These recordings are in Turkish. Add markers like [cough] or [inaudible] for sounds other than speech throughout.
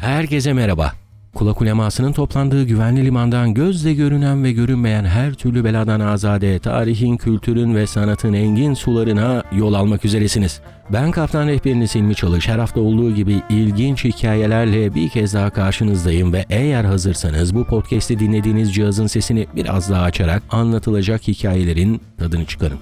Herkese merhaba. Kulak ulemasının toplandığı güvenli limandan gözle görünen ve görünmeyen her türlü beladan azade, tarihin, kültürün ve sanatın engin sularına yol almak üzeresiniz. Ben kaptan rehberiniz İlmi Çalış. Her hafta olduğu gibi ilginç hikayelerle bir kez daha karşınızdayım ve eğer hazırsanız bu podcast'i dinlediğiniz cihazın sesini biraz daha açarak anlatılacak hikayelerin tadını çıkarın.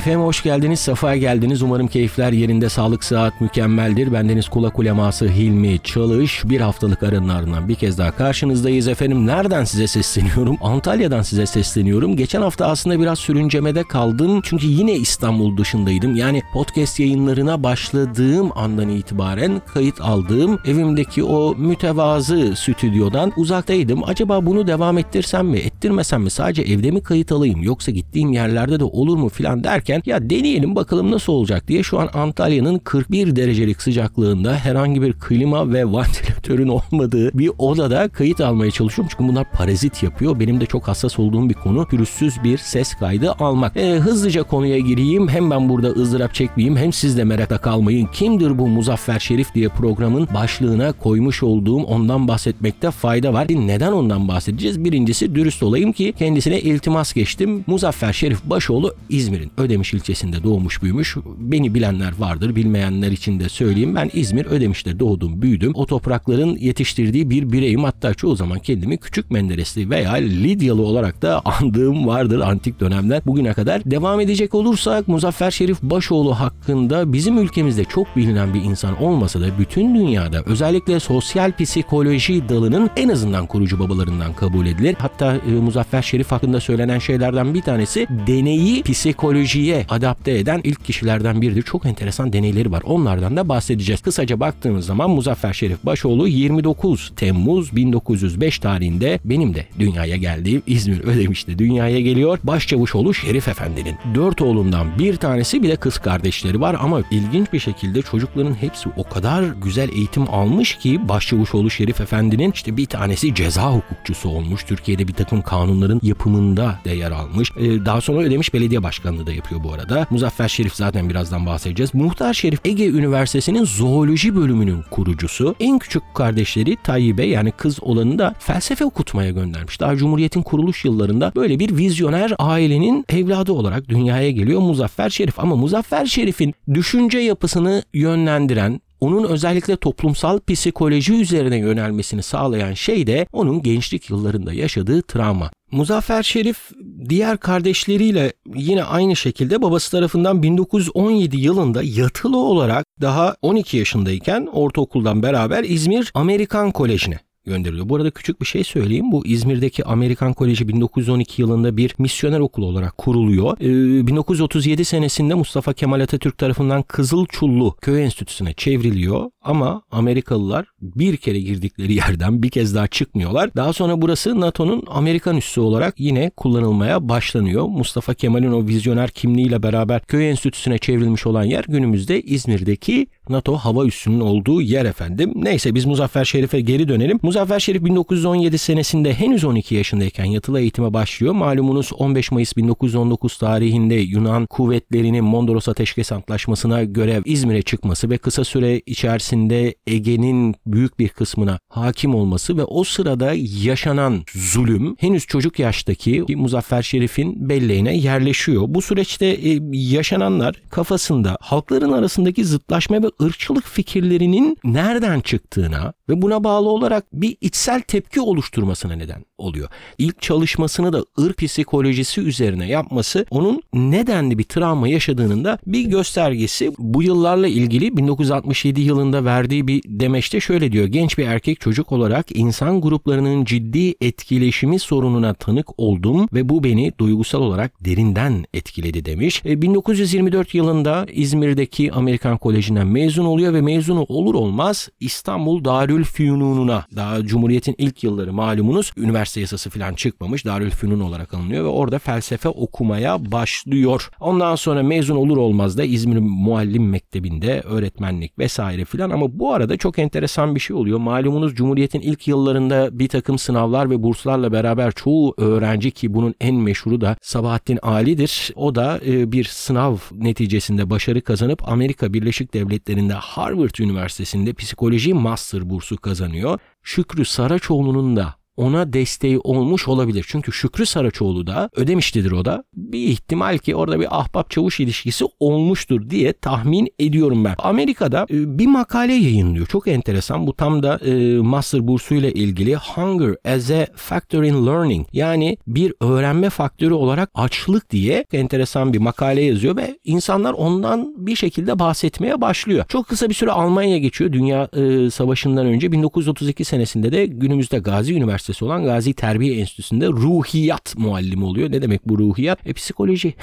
Efendim hoş geldiniz, safa geldiniz. Umarım keyifler yerinde, sağlık, sıhhat mükemmeldir. Bendeniz kulak uleması Hilmi Çalış. Bir haftalık aranın ardından bir kez daha karşınızdayız efendim. Nereden size sesleniyorum? Antalya'dan size sesleniyorum. Geçen hafta aslında biraz sürüncemede kaldım. Çünkü yine İstanbul dışındaydım. Yani podcast yayınlarına başladığım andan itibaren kayıt aldığım evimdeki o mütevazı stüdyodan uzaktaydım. Acaba bunu devam ettirsem mi, ettirmesem mi? Sadece evde mi kayıt alayım yoksa gittiğim yerlerde de olur mu filan der derken ya deneyelim bakalım nasıl olacak diye şu an Antalya'nın 41 derecelik sıcaklığında herhangi bir klima ve [laughs] vantilatörün olmadığı bir odada kayıt almaya çalışıyorum. Çünkü bunlar parazit yapıyor. Benim de çok hassas olduğum bir konu pürüzsüz bir ses kaydı almak. E, hızlıca konuya gireyim. Hem ben burada ızdırap çekmeyeyim hem siz de merakla kalmayın. Kimdir bu Muzaffer Şerif diye programın başlığına koymuş olduğum ondan bahsetmekte fayda var. Neden ondan bahsedeceğiz? Birincisi dürüst olayım ki kendisine iltimas geçtim. Muzaffer Şerif Başoğlu İzmir'in Ödemiş ilçesinde doğmuş büyümüş. Beni bilenler vardır, bilmeyenler için de söyleyeyim. Ben İzmir Ödemiş'te doğdum, büyüdüm. O toprakların yetiştirdiği bir bireyim. Hatta çoğu zaman kendimi küçük Menderesli veya Lidyalı olarak da [laughs] andığım vardır antik dönemden bugüne kadar. Devam edecek olursak Muzaffer Şerif Başoğlu hakkında bizim ülkemizde çok bilinen bir insan olmasa da bütün dünyada özellikle sosyal psikoloji dalının en azından kurucu babalarından kabul edilir. Hatta e, Muzaffer Şerif hakkında söylenen şeylerden bir tanesi deneyi psikoloji teknolojiye adapte eden ilk kişilerden biridir. Çok enteresan deneyleri var. Onlardan da bahsedeceğiz. Kısaca baktığımız zaman Muzaffer Şerif Başoğlu 29 Temmuz 1905 tarihinde benim de dünyaya geldiğim İzmir Ödemiş'te dünyaya geliyor. Başçavuşoğlu Şerif Efendi'nin dört oğlundan bir tanesi bir de kız kardeşleri var ama ilginç bir şekilde çocukların hepsi o kadar güzel eğitim almış ki Başçavuşoğlu Şerif Efendi'nin işte bir tanesi ceza hukukçusu olmuş. Türkiye'de bir takım kanunların yapımında da yer almış. Ee, daha sonra Ödemiş Belediye Başkanlığı da yapıyor bu arada. Muzaffer Şerif zaten birazdan bahsedeceğiz. Muhtar Şerif Ege Üniversitesi'nin zooloji bölümünün kurucusu. En küçük kardeşleri Tayyip'e yani kız olanı da felsefe okutmaya göndermiş. Daha Cumhuriyet'in kuruluş yıllarında böyle bir vizyoner ailenin evladı olarak dünyaya geliyor Muzaffer Şerif. Ama Muzaffer Şerif'in düşünce yapısını yönlendiren, onun özellikle toplumsal psikoloji üzerine yönelmesini sağlayan şey de onun gençlik yıllarında yaşadığı travma. Muzaffer Şerif diğer kardeşleriyle yine aynı şekilde babası tarafından 1917 yılında yatılı olarak daha 12 yaşındayken ortaokuldan beraber İzmir Amerikan Koleji'ne gönderiliyor. Bu arada küçük bir şey söyleyeyim. Bu İzmir'deki Amerikan Koleji 1912 yılında bir misyoner okulu olarak kuruluyor. Ee, 1937 senesinde Mustafa Kemal Atatürk tarafından Kızılçullu Köy Enstitüsü'ne çevriliyor ama Amerikalılar bir kere girdikleri [laughs] yerden bir kez daha çıkmıyorlar. Daha sonra burası NATO'nun Amerikan üssü olarak yine kullanılmaya başlanıyor. Mustafa Kemal'in o vizyoner kimliğiyle beraber Köy Enstitüsü'ne çevrilmiş olan yer günümüzde İzmir'deki NATO hava üssünün olduğu yer efendim. Neyse biz Muzaffer Şerif'e geri dönelim. Muzaffer Şerif 1917 senesinde henüz 12 yaşındayken yatılı eğitime başlıyor. Malumunuz 15 Mayıs 1919 tarihinde Yunan kuvvetlerinin Mondros Ateşkes Antlaşması'na göre İzmir'e çıkması ve kısa süre içerisinde Ege'nin büyük bir kısmına hakim olması ve o sırada yaşanan zulüm henüz çocuk yaştaki Muzaffer Şerif'in belleğine yerleşiyor. Bu süreçte e, yaşananlar kafasında halkların arasındaki zıtlaşma ve ırkçılık fikirlerinin nereden çıktığına ve buna bağlı olarak bir içsel tepki oluşturmasına neden oluyor. İlk çalışmasını da ırk psikolojisi üzerine yapması onun nedenli bir travma yaşadığının da bir göstergesi. Bu yıllarla ilgili 1967 yılında verdiği bir demeçte şöyle diyor. Genç bir erkek çocuk olarak insan gruplarının ciddi etkileşimi sorununa tanık oldum ve bu beni duygusal olarak derinden etkiledi demiş. 1924 e, yılında İzmir'deki Amerikan Koleji'nden mezun oluyor ve mezunu olur olmaz İstanbul Darülfünun'una daha Cumhuriyet'in ilk yılları malumunuz üniversite yasası falan çıkmamış Darülfünun olarak alınıyor ve orada felsefe okumaya başlıyor. Ondan sonra mezun olur olmaz da İzmir Muallim Mektebi'nde öğretmenlik vesaire filan ama bu arada çok enteresan bir şey oluyor. Malumunuz Cumhuriyet'in ilk yıllarında bir takım sınavlar ve burslarla beraber çoğu öğrenci ki bunun en meşhuru da Sabahattin Ali'dir. O da e, bir sınav neticesinde başarı kazanıp Amerika Birleşik Devletleri'nde Harvard Üniversitesi'nde psikoloji master bursu kazanıyor. Şükrü Saraçoğlu'nun da ona desteği olmuş olabilir. Çünkü Şükrü Saraçoğlu da ödemiştidir o da. Bir ihtimal ki orada bir ahbap çavuş ilişkisi olmuştur diye tahmin ediyorum ben. Amerika'da e, bir makale yayınlıyor. Çok enteresan. Bu tam da e, master bursuyla ilgili Hunger as a Factor in Learning yani bir öğrenme faktörü olarak açlık diye enteresan bir makale yazıyor ve insanlar ondan bir şekilde bahsetmeye başlıyor. Çok kısa bir süre Almanya geçiyor. Dünya e, Savaşı'ndan önce 1932 senesinde de günümüzde Gazi Üniversitesi Üniversitesi olan Gazi Terbiye Enstitüsü'nde ruhiyat muallimi oluyor. Ne demek bu ruhiyat? E psikoloji.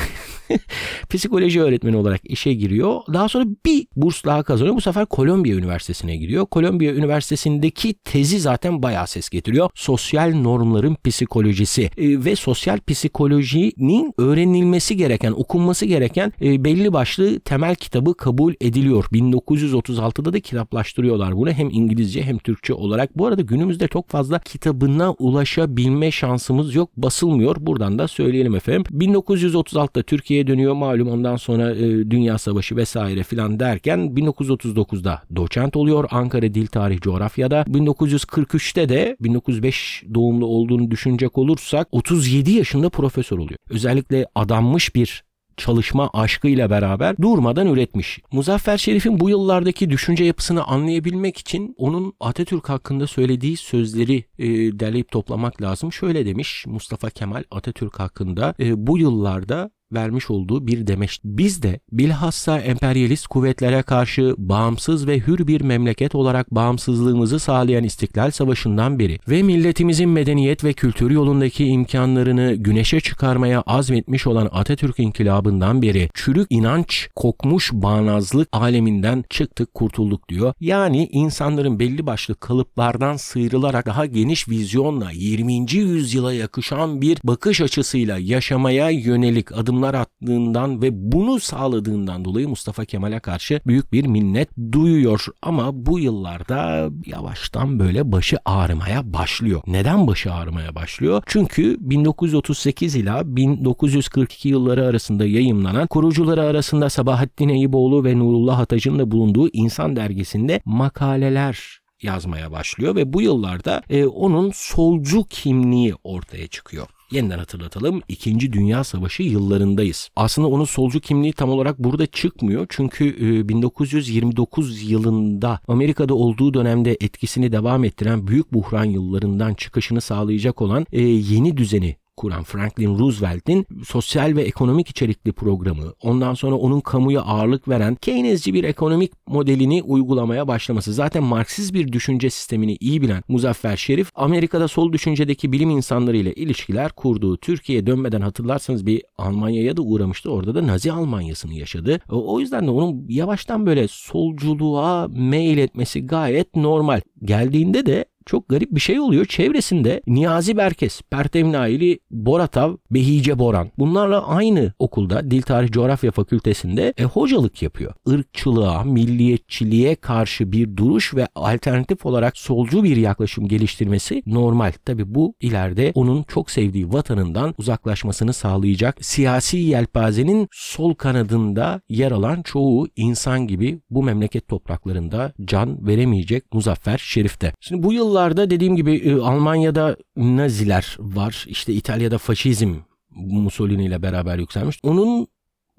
[laughs] psikoloji öğretmeni olarak işe giriyor. Daha sonra bir burs daha kazanıyor. Bu sefer Kolombiya Üniversitesi'ne gidiyor. Kolombiya Üniversitesi'ndeki tezi zaten bayağı ses getiriyor. Sosyal normların psikolojisi e, ve sosyal psikolojinin öğrenilmesi gereken, okunması gereken e, belli başlı temel kitabı kabul ediliyor. 1936'da da kitaplaştırıyorlar bunu hem İngilizce hem Türkçe olarak. Bu arada günümüzde çok fazla kitabın kitabına ulaşabilme şansımız yok. Basılmıyor. Buradan da söyleyelim efendim. 1936'da Türkiye'ye dönüyor. Malum ondan sonra e, Dünya Savaşı vesaire filan derken 1939'da doçent oluyor. Ankara Dil Tarih Coğrafya'da. 1943'te de 1905 doğumlu olduğunu düşünecek olursak 37 yaşında profesör oluyor. Özellikle adanmış bir çalışma aşkıyla beraber durmadan üretmiş. Muzaffer Şerif'in bu yıllardaki düşünce yapısını anlayabilmek için onun Atatürk hakkında söylediği sözleri e, derleyip toplamak lazım. Şöyle demiş Mustafa Kemal Atatürk hakkında e, bu yıllarda vermiş olduğu bir demeç. Biz de bilhassa emperyalist kuvvetlere karşı bağımsız ve hür bir memleket olarak bağımsızlığımızı sağlayan İstiklal Savaşı'ndan beri ve milletimizin medeniyet ve kültür yolundaki imkanlarını güneşe çıkarmaya azmetmiş olan Atatürk inkılabından beri çürük inanç kokmuş bağnazlık aleminden çıktık kurtulduk diyor. Yani insanların belli başlı kalıplardan sıyrılarak daha geniş vizyonla 20. yüzyıla yakışan bir bakış açısıyla yaşamaya yönelik adım adımlar attığından ve bunu sağladığından dolayı Mustafa Kemal'e karşı büyük bir minnet duyuyor. Ama bu yıllarda yavaştan böyle başı ağrımaya başlıyor. Neden başı ağrımaya başlıyor? Çünkü 1938 ila 1942 yılları arasında yayımlanan kurucuları arasında Sabahattin Eyüboğlu ve Nurullah Atac'ın da bulunduğu İnsan dergisinde makaleler yazmaya başlıyor ve bu yıllarda e, onun solcu kimliği ortaya çıkıyor. Yeniden hatırlatalım. İkinci Dünya Savaşı yıllarındayız. Aslında onun solcu kimliği tam olarak burada çıkmıyor. Çünkü 1929 e, yılında Amerika'da olduğu dönemde etkisini devam ettiren büyük buhran yıllarından çıkışını sağlayacak olan e, yeni düzeni kuran Franklin Roosevelt'in sosyal ve ekonomik içerikli programı, ondan sonra onun kamuya ağırlık veren Keynesci bir ekonomik modelini uygulamaya başlaması. Zaten Marksist bir düşünce sistemini iyi bilen Muzaffer Şerif, Amerika'da sol düşüncedeki bilim insanları ile ilişkiler kurduğu Türkiye'ye dönmeden hatırlarsanız bir Almanya'ya da uğramıştı. Orada da Nazi Almanyası'nı yaşadı. O yüzden de onun yavaştan böyle solculuğa meyil etmesi gayet normal. Geldiğinde de çok garip bir şey oluyor. Çevresinde Niyazi Berkes, Pertev Naili, Boratav, Behice Boran bunlarla aynı okulda Dil Tarih Coğrafya Fakültesinde e, hocalık yapıyor. Irkçılığa, milliyetçiliğe karşı bir duruş ve alternatif olarak solcu bir yaklaşım geliştirmesi normal. Tabi bu ileride onun çok sevdiği vatanından uzaklaşmasını sağlayacak siyasi yelpazenin sol kanadında yer alan çoğu insan gibi bu memleket topraklarında can veremeyecek Muzaffer Şerif'te. Şimdi bu yıllar yıllarda dediğim gibi e, Almanya'da Naziler var. İşte İtalya'da faşizm Mussolini ile beraber yükselmiş. Onun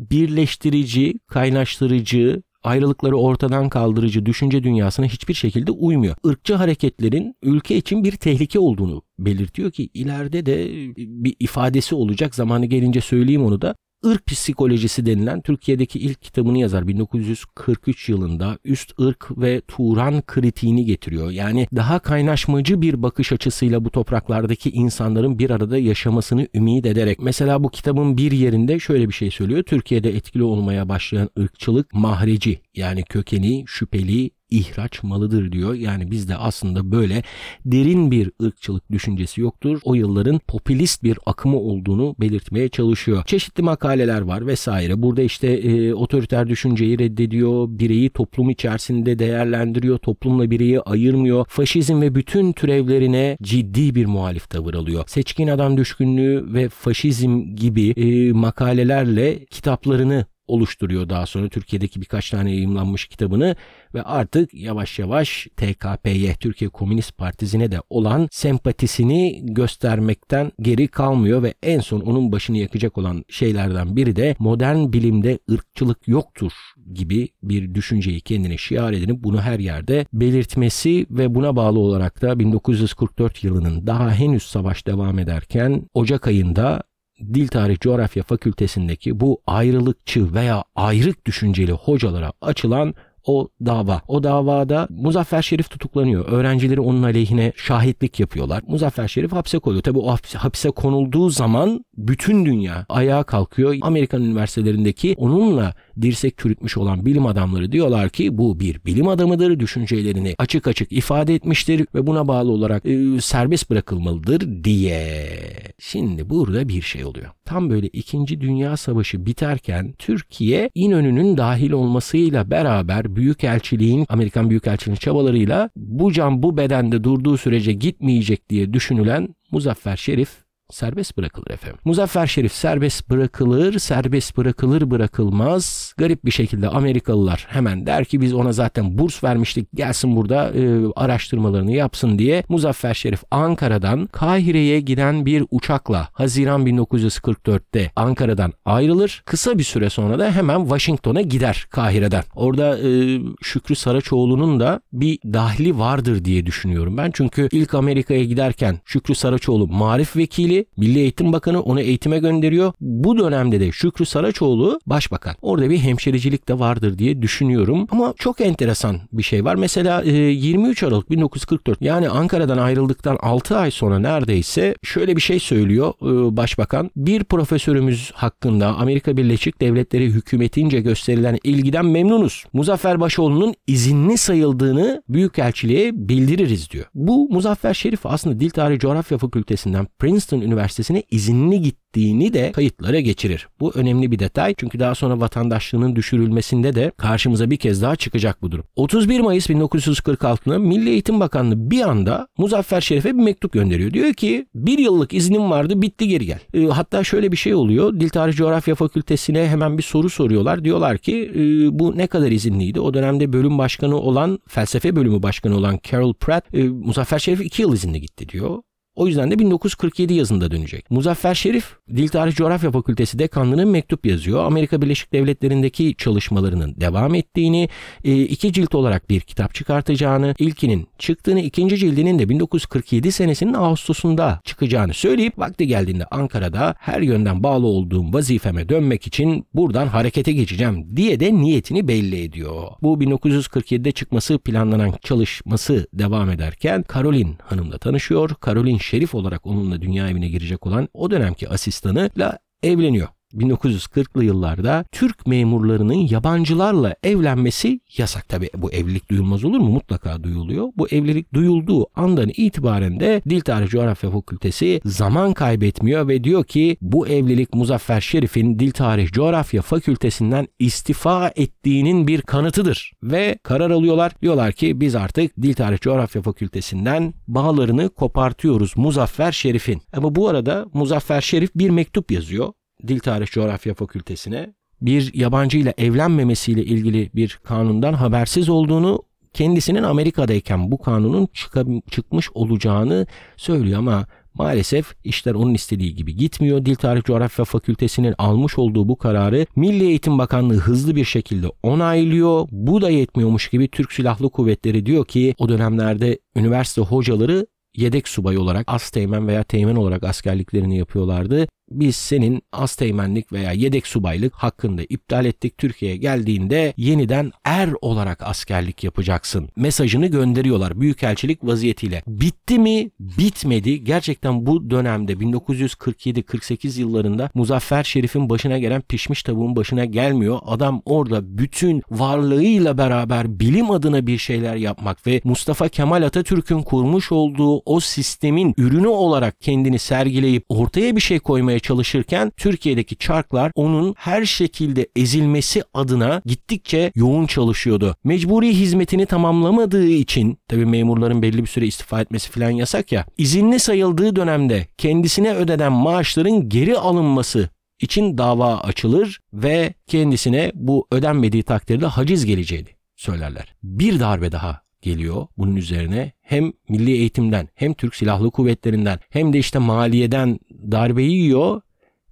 birleştirici, kaynaştırıcı, ayrılıkları ortadan kaldırıcı düşünce dünyasına hiçbir şekilde uymuyor. Irkçı hareketlerin ülke için bir tehlike olduğunu belirtiyor ki ileride de bir ifadesi olacak. Zamanı gelince söyleyeyim onu da. Irk psikolojisi denilen Türkiye'deki ilk kitabını yazar 1943 yılında üst ırk ve Turan kritiğini getiriyor. Yani daha kaynaşmacı bir bakış açısıyla bu topraklardaki insanların bir arada yaşamasını ümit ederek. Mesela bu kitabın bir yerinde şöyle bir şey söylüyor. Türkiye'de etkili olmaya başlayan ırkçılık mahreci yani kökeni şüpheli ihraç malıdır diyor. Yani bizde aslında böyle derin bir ırkçılık düşüncesi yoktur. O yılların popülist bir akımı olduğunu belirtmeye çalışıyor. Çeşitli makaleler var vesaire. Burada işte e, otoriter düşünceyi reddediyor. Bireyi toplum içerisinde değerlendiriyor. Toplumla bireyi ayırmıyor. Faşizm ve bütün türevlerine ciddi bir muhalif tavır alıyor. Seçkin adam düşkünlüğü ve faşizm gibi e, makalelerle kitaplarını oluşturuyor daha sonra. Türkiye'deki birkaç tane yayımlanmış kitabını ve artık yavaş yavaş TKP'ye Türkiye Komünist Partisi'ne de olan sempatisini göstermekten geri kalmıyor ve en son onun başını yakacak olan şeylerden biri de modern bilimde ırkçılık yoktur gibi bir düşünceyi kendine şiar edinip bunu her yerde belirtmesi ve buna bağlı olarak da 1944 yılının daha henüz savaş devam ederken Ocak ayında Dil Tarih Coğrafya Fakültesindeki bu ayrılıkçı veya ayrık düşünceli hocalara açılan o dava. O davada Muzaffer Şerif tutuklanıyor. Öğrencileri onun aleyhine şahitlik yapıyorlar. Muzaffer Şerif hapse koyuyor. Tabi o hapse konulduğu zaman bütün dünya ayağa kalkıyor. Amerikan üniversitelerindeki onunla dirsek çürütmüş olan bilim adamları diyorlar ki bu bir bilim adamıdır. Düşüncelerini açık açık ifade etmiştir ve buna bağlı olarak e, serbest bırakılmalıdır diye. Şimdi burada bir şey oluyor. Tam böyle 2. Dünya Savaşı biterken Türkiye İnönü'nün dahil olmasıyla beraber Büyükelçiliğin Amerikan Büyükelçiliğin çabalarıyla bu can bu bedende durduğu sürece gitmeyecek diye düşünülen Muzaffer Şerif serbest bırakılır efendim. Muzaffer Şerif serbest bırakılır, serbest bırakılır bırakılmaz. Garip bir şekilde Amerikalılar hemen der ki biz ona zaten burs vermiştik gelsin burada e, araştırmalarını yapsın diye. Muzaffer Şerif Ankara'dan Kahire'ye giden bir uçakla Haziran 1944'te Ankara'dan ayrılır. Kısa bir süre sonra da hemen Washington'a gider Kahire'den. Orada e, Şükrü Saraçoğlu'nun da bir dahli vardır diye düşünüyorum ben. Çünkü ilk Amerika'ya giderken Şükrü Saraçoğlu marif vekili Milli Eğitim Bakanı onu eğitime gönderiyor. Bu dönemde de Şükrü Saraçoğlu başbakan. Orada bir hemşericilik de vardır diye düşünüyorum. Ama çok enteresan bir şey var. Mesela 23 e, Aralık 1944 yani Ankara'dan ayrıldıktan 6 ay sonra neredeyse şöyle bir şey söylüyor e, başbakan. Bir profesörümüz hakkında Amerika Birleşik Devletleri hükümetince gösterilen ilgiden memnunuz. Muzaffer Başoğlu'nun izinli sayıldığını Büyükelçiliğe bildiririz diyor. Bu Muzaffer Şerif aslında Dil Tarihi Coğrafya Fakültesinden Princeton Üniversitesi'ne izinli gittiğini de kayıtlara geçirir. Bu önemli bir detay çünkü daha sonra vatandaşlığının düşürülmesinde de karşımıza bir kez daha çıkacak bu durum. 31 Mayıs 1946'da Milli Eğitim Bakanlığı bir anda Muzaffer Şerif'e bir mektup gönderiyor. Diyor ki bir yıllık iznim vardı bitti geri gel. E, hatta şöyle bir şey oluyor. Dil Tarih Coğrafya Fakültesine hemen bir soru soruyorlar. Diyorlar ki e, bu ne kadar izinliydi? O dönemde bölüm başkanı olan felsefe bölümü başkanı olan Carol Pratt e, Muzaffer Şerif 2 yıl izinli gitti diyor. O yüzden de 1947 yazında dönecek. Muzaffer Şerif, Dil Tarih Coğrafya Fakültesi dekanlığına mektup yazıyor. Amerika Birleşik Devletleri'ndeki çalışmalarının devam ettiğini, e, iki cilt olarak bir kitap çıkartacağını, ilkinin çıktığını, ikinci cildinin de 1947 senesinin Ağustos'unda çıkacağını söyleyip vakti geldiğinde Ankara'da her yönden bağlı olduğum vazifeme dönmek için buradan harekete geçeceğim diye de niyetini belli ediyor. Bu 1947'de çıkması planlanan çalışması devam ederken Caroline Hanım'la tanışıyor. Caroline Şerif olarak onunla dünya evine girecek olan o dönemki asistanıyla evleniyor. 1940'lı yıllarda Türk memurlarının yabancılarla evlenmesi yasak. Tabi bu evlilik duyulmaz olur mu? Mutlaka duyuluyor. Bu evlilik duyulduğu andan itibaren de Dil Tarih Coğrafya Fakültesi zaman kaybetmiyor ve diyor ki bu evlilik Muzaffer Şerif'in Dil Tarih Coğrafya Fakültesinden istifa ettiğinin bir kanıtıdır. Ve karar alıyorlar. Diyorlar ki biz artık Dil Tarih Coğrafya Fakültesinden bağlarını kopartıyoruz Muzaffer Şerif'in. Ama bu arada Muzaffer Şerif bir mektup yazıyor. Dil Tarih Coğrafya Fakültesine bir yabancı ile evlenmemesiyle ilgili bir kanundan habersiz olduğunu kendisinin Amerika'dayken bu kanunun çıkmış olacağını söylüyor ama Maalesef işler onun istediği gibi gitmiyor. Dil Tarih Coğrafya Fakültesinin almış olduğu bu kararı Milli Eğitim Bakanlığı hızlı bir şekilde onaylıyor. Bu da yetmiyormuş gibi Türk Silahlı Kuvvetleri diyor ki o dönemlerde üniversite hocaları yedek subay olarak as teğmen veya teğmen olarak askerliklerini yapıyorlardı. Biz senin asteğmenlik veya yedek subaylık hakkında iptal ettik. Türkiye'ye geldiğinde yeniden er olarak askerlik yapacaksın. Mesajını gönderiyorlar büyükelçilik vaziyetiyle. Bitti mi? Bitmedi. Gerçekten bu dönemde 1947-48 yıllarında Muzaffer Şerif'in başına gelen pişmiş tavuğun başına gelmiyor. Adam orada bütün varlığıyla beraber bilim adına bir şeyler yapmak ve Mustafa Kemal Atatürk'ün kurmuş olduğu o sistemin ürünü olarak kendini sergileyip ortaya bir şey koymaya çalışırken Türkiye'deki çarklar onun her şekilde ezilmesi adına gittikçe yoğun çalışıyordu. Mecburi hizmetini tamamlamadığı için tabi memurların belli bir süre istifa etmesi falan yasak ya izinli sayıldığı dönemde kendisine ödenen maaşların geri alınması için dava açılır ve kendisine bu ödenmediği takdirde haciz geleceğini söylerler. Bir darbe daha geliyor bunun üzerine hem milli eğitimden hem Türk Silahlı Kuvvetlerinden hem de işte maliyeden darbeyi yiyor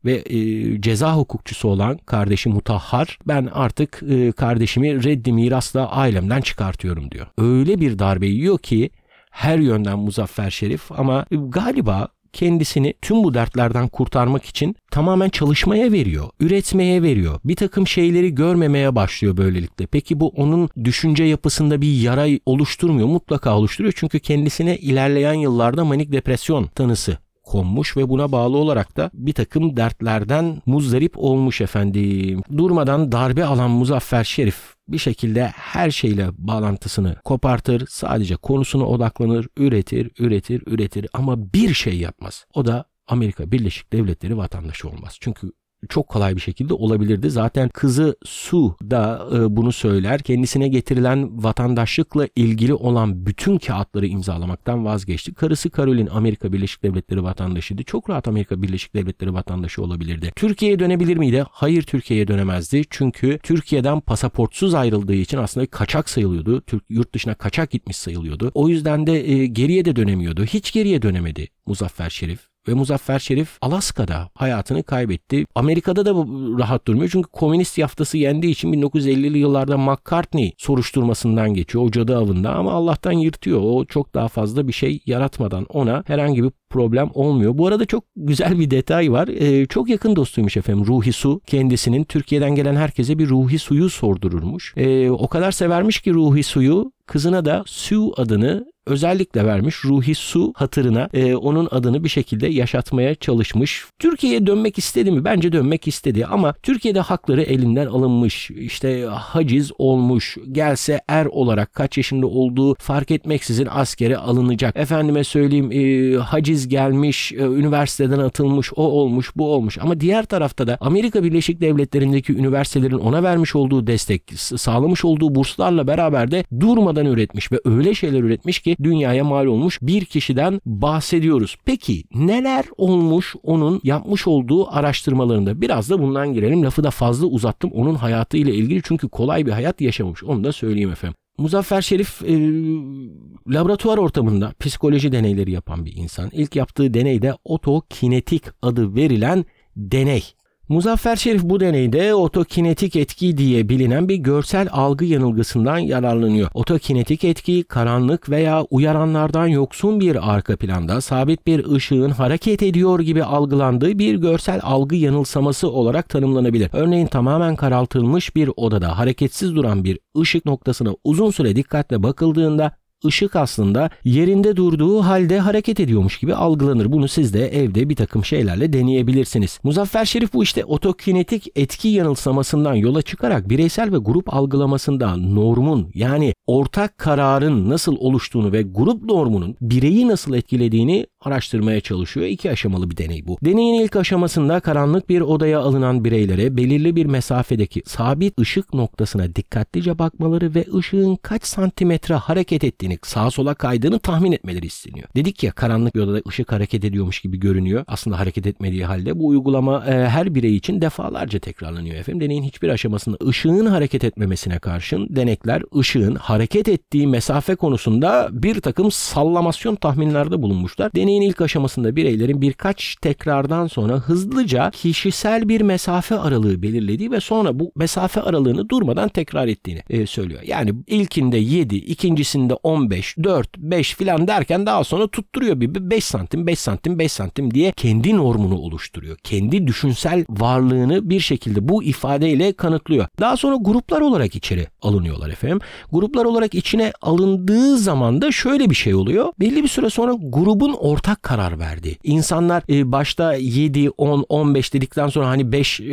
ve e, ceza hukukçusu olan kardeşi Mutahhar ben artık e, kardeşimi reddi mirasla ailemden çıkartıyorum diyor. Öyle bir darbe yiyor ki her yönden Muzaffer Şerif ama galiba kendisini tüm bu dertlerden kurtarmak için tamamen çalışmaya veriyor, üretmeye veriyor. Bir takım şeyleri görmemeye başlıyor böylelikle. Peki bu onun düşünce yapısında bir yara oluşturmuyor, mutlaka oluşturuyor. Çünkü kendisine ilerleyen yıllarda manik depresyon tanısı konmuş ve buna bağlı olarak da bir takım dertlerden muzdarip olmuş efendim. Durmadan darbe alan Muzaffer Şerif bir şekilde her şeyle bağlantısını kopartır, sadece konusuna odaklanır, üretir, üretir, üretir ama bir şey yapmaz. O da Amerika Birleşik Devletleri vatandaşı olmaz. Çünkü çok kolay bir şekilde olabilirdi. Zaten kızı Su da e, bunu söyler. Kendisine getirilen vatandaşlıkla ilgili olan bütün kağıtları imzalamaktan vazgeçti. Karısı Caroline Amerika Birleşik Devletleri vatandaşıydı. Çok rahat Amerika Birleşik Devletleri vatandaşı olabilirdi. Türkiye'ye dönebilir miydi? Hayır Türkiye'ye dönemezdi. Çünkü Türkiye'den pasaportsuz ayrıldığı için aslında kaçak sayılıyordu. Türk yurt dışına kaçak gitmiş sayılıyordu. O yüzden de e, geriye de dönemiyordu. Hiç geriye dönemedi Muzaffer Şerif ve Muzaffer Şerif Alaska'da hayatını kaybetti. Amerika'da da rahat durmuyor çünkü komünist yaftası yendiği için 1950'li yıllarda McCartney soruşturmasından geçiyor o cadı avında ama Allah'tan yırtıyor. O çok daha fazla bir şey yaratmadan ona herhangi bir problem olmuyor. Bu arada çok güzel bir detay var. Ee, çok yakın dostuymuş efendim Ruhi Su. Kendisinin Türkiye'den gelen herkese bir Ruhi Su'yu sordururmuş. Ee, o kadar severmiş ki Ruhi Su'yu kızına da Sue adını özellikle vermiş. Ruhi Su hatırına e, onun adını bir şekilde yaşatmaya çalışmış. Türkiye'ye dönmek istedi mi? Bence dönmek istedi ama Türkiye'de hakları elinden alınmış. İşte haciz olmuş. Gelse er olarak kaç yaşında olduğu fark etmeksizin askere alınacak. Efendime söyleyeyim e, haciz gelmiş, e, üniversiteden atılmış, o olmuş, bu olmuş. Ama diğer tarafta da Amerika Birleşik Devletleri'ndeki üniversitelerin ona vermiş olduğu destek, sağlamış olduğu burslarla beraber de durmadan üretmiş ve öyle şeyler üretmiş ki dünyaya mal olmuş bir kişiden bahsediyoruz. Peki neler olmuş onun yapmış olduğu araştırmalarında? Biraz da bundan girelim. Lafı da fazla uzattım onun hayatı ile ilgili çünkü kolay bir hayat yaşamış. Onu da söyleyeyim efendim. Muzaffer Şerif e, laboratuvar ortamında psikoloji deneyleri yapan bir insan. İlk yaptığı deney de otokinetik adı verilen deney. Muzaffer Şerif bu deneyde otokinetik etki diye bilinen bir görsel algı yanılgısından yararlanıyor. Otokinetik etki karanlık veya uyaranlardan yoksun bir arka planda sabit bir ışığın hareket ediyor gibi algılandığı bir görsel algı yanılsaması olarak tanımlanabilir. Örneğin tamamen karaltılmış bir odada hareketsiz duran bir ışık noktasına uzun süre dikkatle bakıldığında ışık aslında yerinde durduğu halde hareket ediyormuş gibi algılanır. Bunu siz de evde bir takım şeylerle deneyebilirsiniz. Muzaffer Şerif bu işte otokinetik etki yanılsamasından yola çıkarak bireysel ve grup algılamasında normun yani ortak kararın nasıl oluştuğunu ve grup normunun bireyi nasıl etkilediğini araştırmaya çalışıyor. İki aşamalı bir deney bu. Deneyin ilk aşamasında karanlık bir odaya alınan bireylere belirli bir mesafedeki sabit ışık noktasına dikkatlice bakmaları ve ışığın kaç santimetre hareket ettiğini, sağa sola kaydığını tahmin etmeleri isteniyor. Dedik ya karanlık bir odada ışık hareket ediyormuş gibi görünüyor. Aslında hareket etmediği halde bu uygulama e, her birey için defalarca tekrarlanıyor efendim. Deneyin hiçbir aşamasında ışığın hareket etmemesine karşın denekler ışığın hareket ettiği mesafe konusunda bir takım sallamasyon tahminlerde bulunmuşlar. Deneyin Deneyin ilk aşamasında bireylerin birkaç tekrardan sonra hızlıca kişisel bir mesafe aralığı belirlediği ve sonra bu mesafe aralığını durmadan tekrar ettiğini e, söylüyor. Yani ilkinde 7, ikincisinde 15, 4, 5 filan derken daha sonra tutturuyor bir 5 santim, 5 santim, 5 santim diye kendi normunu oluşturuyor. Kendi düşünsel varlığını bir şekilde bu ifadeyle kanıtlıyor. Daha sonra gruplar olarak içeri alınıyorlar efendim. Gruplar olarak içine alındığı zaman da şöyle bir şey oluyor. Belli bir süre sonra grubun ortak karar verdiği. İnsanlar e, başta 7, 10, 15 dedikten sonra hani 5 e,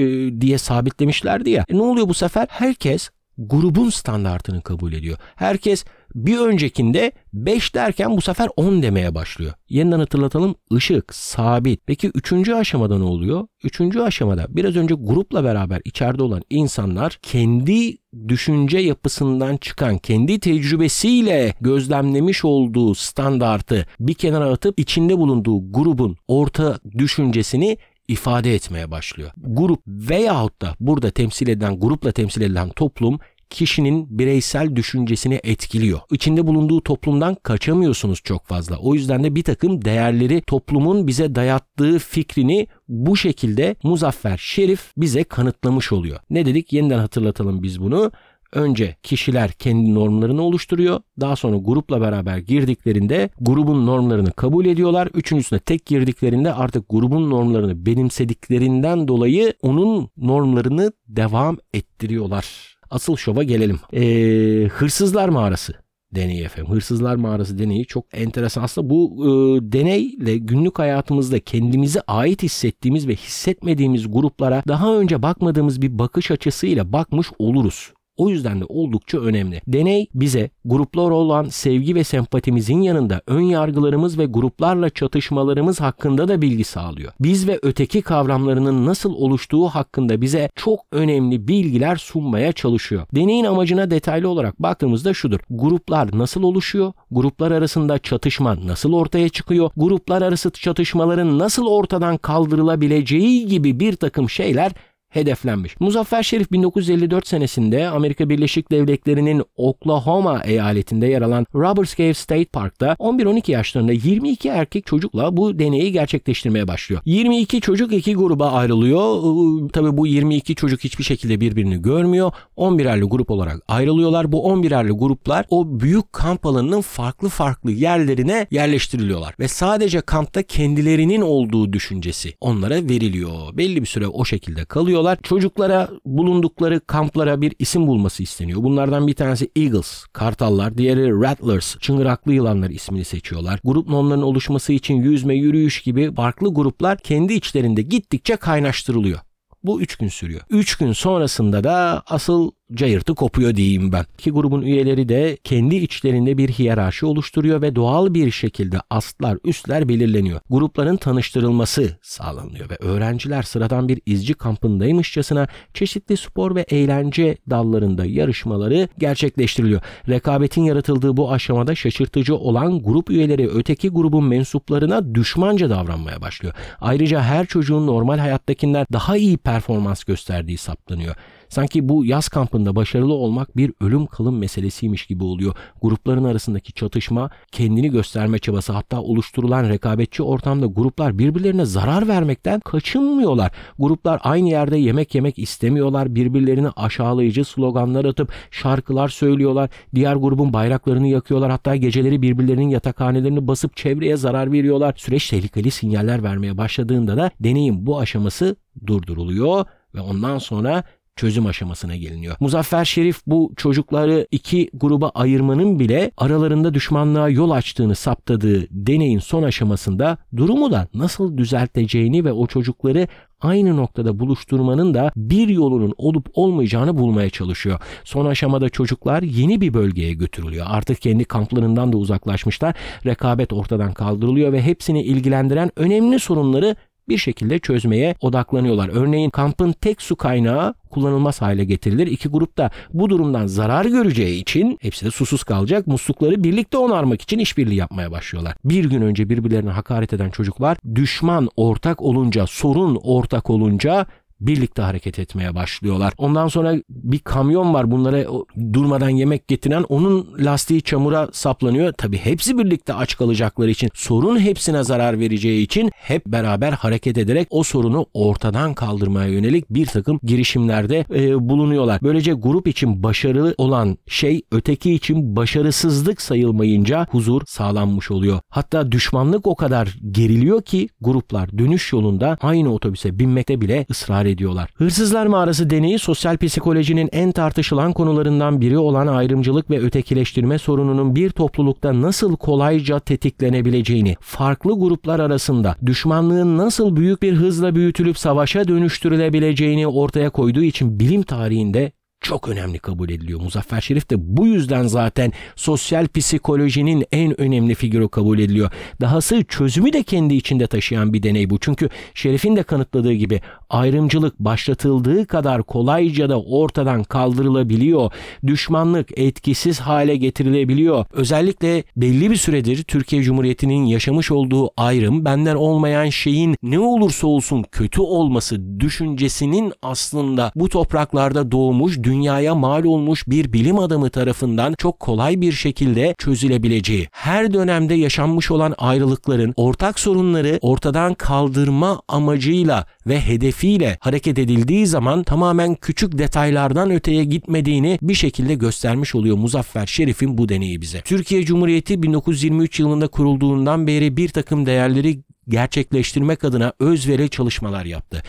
diye sabitlemişlerdi ya. E, ne oluyor bu sefer? Herkes grubun standartını kabul ediyor. Herkes bir öncekinde 5 derken bu sefer 10 demeye başlıyor. Yeniden hatırlatalım ışık sabit. Peki 3. aşamada ne oluyor? 3. aşamada biraz önce grupla beraber içeride olan insanlar kendi düşünce yapısından çıkan, kendi tecrübesiyle gözlemlemiş olduğu standartı bir kenara atıp içinde bulunduğu grubun orta düşüncesini ifade etmeye başlıyor. Grup veyahut da burada temsil edilen grupla temsil edilen toplum kişinin bireysel düşüncesini etkiliyor. İçinde bulunduğu toplumdan kaçamıyorsunuz çok fazla. O yüzden de bir takım değerleri toplumun bize dayattığı fikrini bu şekilde Muzaffer Şerif bize kanıtlamış oluyor. Ne dedik? Yeniden hatırlatalım biz bunu. Önce kişiler kendi normlarını oluşturuyor. Daha sonra grupla beraber girdiklerinde grubun normlarını kabul ediyorlar. Üçüncüsüne tek girdiklerinde artık grubun normlarını benimsediklerinden dolayı onun normlarını devam ettiriyorlar. Asıl şova gelelim. Ee, Hırsızlar Mağarası deneyi efendim. Hırsızlar Mağarası deneyi çok enteresan. Aslında bu e, deneyle günlük hayatımızda kendimizi ait hissettiğimiz ve hissetmediğimiz gruplara daha önce bakmadığımız bir bakış açısıyla bakmış oluruz. O yüzden de oldukça önemli. Deney bize gruplar olan sevgi ve sempatimizin yanında ön yargılarımız ve gruplarla çatışmalarımız hakkında da bilgi sağlıyor. Biz ve öteki kavramlarının nasıl oluştuğu hakkında bize çok önemli bilgiler sunmaya çalışıyor. Deneyin amacına detaylı olarak baktığımızda şudur. Gruplar nasıl oluşuyor? Gruplar arasında çatışma nasıl ortaya çıkıyor? Gruplar arası çatışmaların nasıl ortadan kaldırılabileceği gibi bir takım şeyler hedeflenmiş. Muzaffer Şerif 1954 senesinde Amerika Birleşik Devletleri'nin Oklahoma eyaletinde yer alan Roberts Cave State Park'ta 11-12 yaşlarında 22 erkek çocukla bu deneyi gerçekleştirmeye başlıyor. 22 çocuk iki gruba ayrılıyor. Tabi bu 22 çocuk hiçbir şekilde birbirini görmüyor. 11'erli grup olarak ayrılıyorlar. Bu 11'erli gruplar o büyük kamp alanının farklı farklı yerlerine yerleştiriliyorlar. Ve sadece kampta kendilerinin olduğu düşüncesi onlara veriliyor. Belli bir süre o şekilde kalıyor diyorlar. Çocuklara bulundukları kamplara bir isim bulması isteniyor. Bunlardan bir tanesi Eagles, kartallar, diğeri Rattlers, çıngıraklı yılanlar ismini seçiyorlar. Grup normlarının oluşması için yüzme, yürüyüş gibi farklı gruplar kendi içlerinde gittikçe kaynaştırılıyor. Bu 3 gün sürüyor. 3 gün sonrasında da asıl cayırtı kopuyor diyeyim ben. İki grubun üyeleri de kendi içlerinde bir hiyerarşi oluşturuyor ve doğal bir şekilde astlar, üstler belirleniyor. Grupların tanıştırılması sağlanıyor ve öğrenciler sıradan bir izci kampındaymışçasına çeşitli spor ve eğlence dallarında yarışmaları gerçekleştiriliyor. Rekabetin yaratıldığı bu aşamada şaşırtıcı olan grup üyeleri öteki grubun mensuplarına düşmanca davranmaya başlıyor. Ayrıca her çocuğun normal hayattakinden daha iyi performans gösterdiği saptanıyor. Sanki bu yaz kampında başarılı olmak bir ölüm kalım meselesiymiş gibi oluyor. Grupların arasındaki çatışma, kendini gösterme çabası hatta oluşturulan rekabetçi ortamda gruplar birbirlerine zarar vermekten kaçınmıyorlar. Gruplar aynı yerde yemek yemek istemiyorlar. Birbirlerini aşağılayıcı sloganlar atıp şarkılar söylüyorlar. Diğer grubun bayraklarını yakıyorlar. Hatta geceleri birbirlerinin yatakhanelerini basıp çevreye zarar veriyorlar. Süreç tehlikeli sinyaller vermeye başladığında da deneyim bu aşaması durduruluyor ve ondan sonra çözüm aşamasına geliniyor. Muzaffer Şerif bu çocukları iki gruba ayırmanın bile aralarında düşmanlığa yol açtığını saptadığı deneyin son aşamasında durumu da nasıl düzelteceğini ve o çocukları aynı noktada buluşturmanın da bir yolunun olup olmayacağını bulmaya çalışıyor. Son aşamada çocuklar yeni bir bölgeye götürülüyor. Artık kendi kamplarından da uzaklaşmışlar. Rekabet ortadan kaldırılıyor ve hepsini ilgilendiren önemli sorunları bir şekilde çözmeye odaklanıyorlar. Örneğin kampın tek su kaynağı kullanılmaz hale getirilir. İki grup da bu durumdan zarar göreceği için hepsi de susuz kalacak. Muslukları birlikte onarmak için işbirliği yapmaya başlıyorlar. Bir gün önce birbirlerine hakaret eden çocuklar düşman ortak olunca, sorun ortak olunca birlikte hareket etmeye başlıyorlar. Ondan sonra bir kamyon var bunlara durmadan yemek getiren onun lastiği çamura saplanıyor. Tabi hepsi birlikte aç kalacakları için sorun hepsine zarar vereceği için hep beraber hareket ederek o sorunu ortadan kaldırmaya yönelik bir takım girişimlerde e, bulunuyorlar. Böylece grup için başarılı olan şey öteki için başarısızlık sayılmayınca huzur sağlanmış oluyor. Hatta düşmanlık o kadar geriliyor ki gruplar dönüş yolunda aynı otobüse binmekte bile ısrar ediyorlar. Hırsızlar Mağarası deneyi sosyal psikolojinin en tartışılan konularından biri olan ayrımcılık ve ötekileştirme sorununun bir toplulukta nasıl kolayca tetiklenebileceğini, farklı gruplar arasında düşmanlığın nasıl büyük bir hızla büyütülüp savaşa dönüştürülebileceğini ortaya koyduğu için bilim tarihinde çok önemli kabul ediliyor. Muzaffer Şerif de bu yüzden zaten sosyal psikolojinin en önemli figürü kabul ediliyor. Dahası çözümü de kendi içinde taşıyan bir deney bu. Çünkü Şerif'in de kanıtladığı gibi ayrımcılık başlatıldığı kadar kolayca da ortadan kaldırılabiliyor. Düşmanlık etkisiz hale getirilebiliyor. Özellikle belli bir süredir Türkiye Cumhuriyeti'nin yaşamış olduğu ayrım benden olmayan şeyin ne olursa olsun kötü olması düşüncesinin aslında bu topraklarda doğmuş dünyaya mal olmuş bir bilim adamı tarafından çok kolay bir şekilde çözülebileceği, her dönemde yaşanmış olan ayrılıkların ortak sorunları ortadan kaldırma amacıyla ve hedefiyle hareket edildiği zaman tamamen küçük detaylardan öteye gitmediğini bir şekilde göstermiş oluyor Muzaffer Şerif'in bu deneyi bize. Türkiye Cumhuriyeti 1923 yılında kurulduğundan beri bir takım değerleri gerçekleştirmek adına özveri çalışmalar yaptı.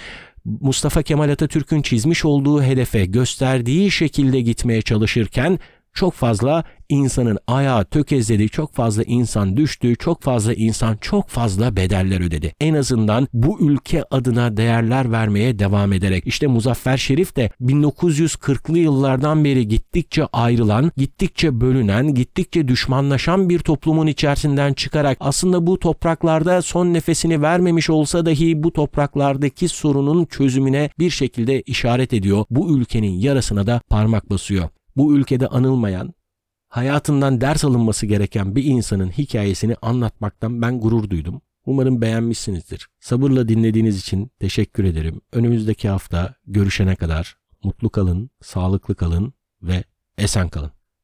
Mustafa Kemal Atatürk'ün çizmiş olduğu hedefe gösterdiği şekilde gitmeye çalışırken çok fazla insanın ayağı tökezledi, çok fazla insan düştü, çok fazla insan çok fazla bedeller ödedi. En azından bu ülke adına değerler vermeye devam ederek. İşte Muzaffer Şerif de 1940'lı yıllardan beri gittikçe ayrılan, gittikçe bölünen, gittikçe düşmanlaşan bir toplumun içerisinden çıkarak aslında bu topraklarda son nefesini vermemiş olsa dahi bu topraklardaki sorunun çözümüne bir şekilde işaret ediyor. Bu ülkenin yarasına da parmak basıyor bu ülkede anılmayan, hayatından ders alınması gereken bir insanın hikayesini anlatmaktan ben gurur duydum. Umarım beğenmişsinizdir. Sabırla dinlediğiniz için teşekkür ederim. Önümüzdeki hafta görüşene kadar mutlu kalın, sağlıklı kalın ve esen kalın.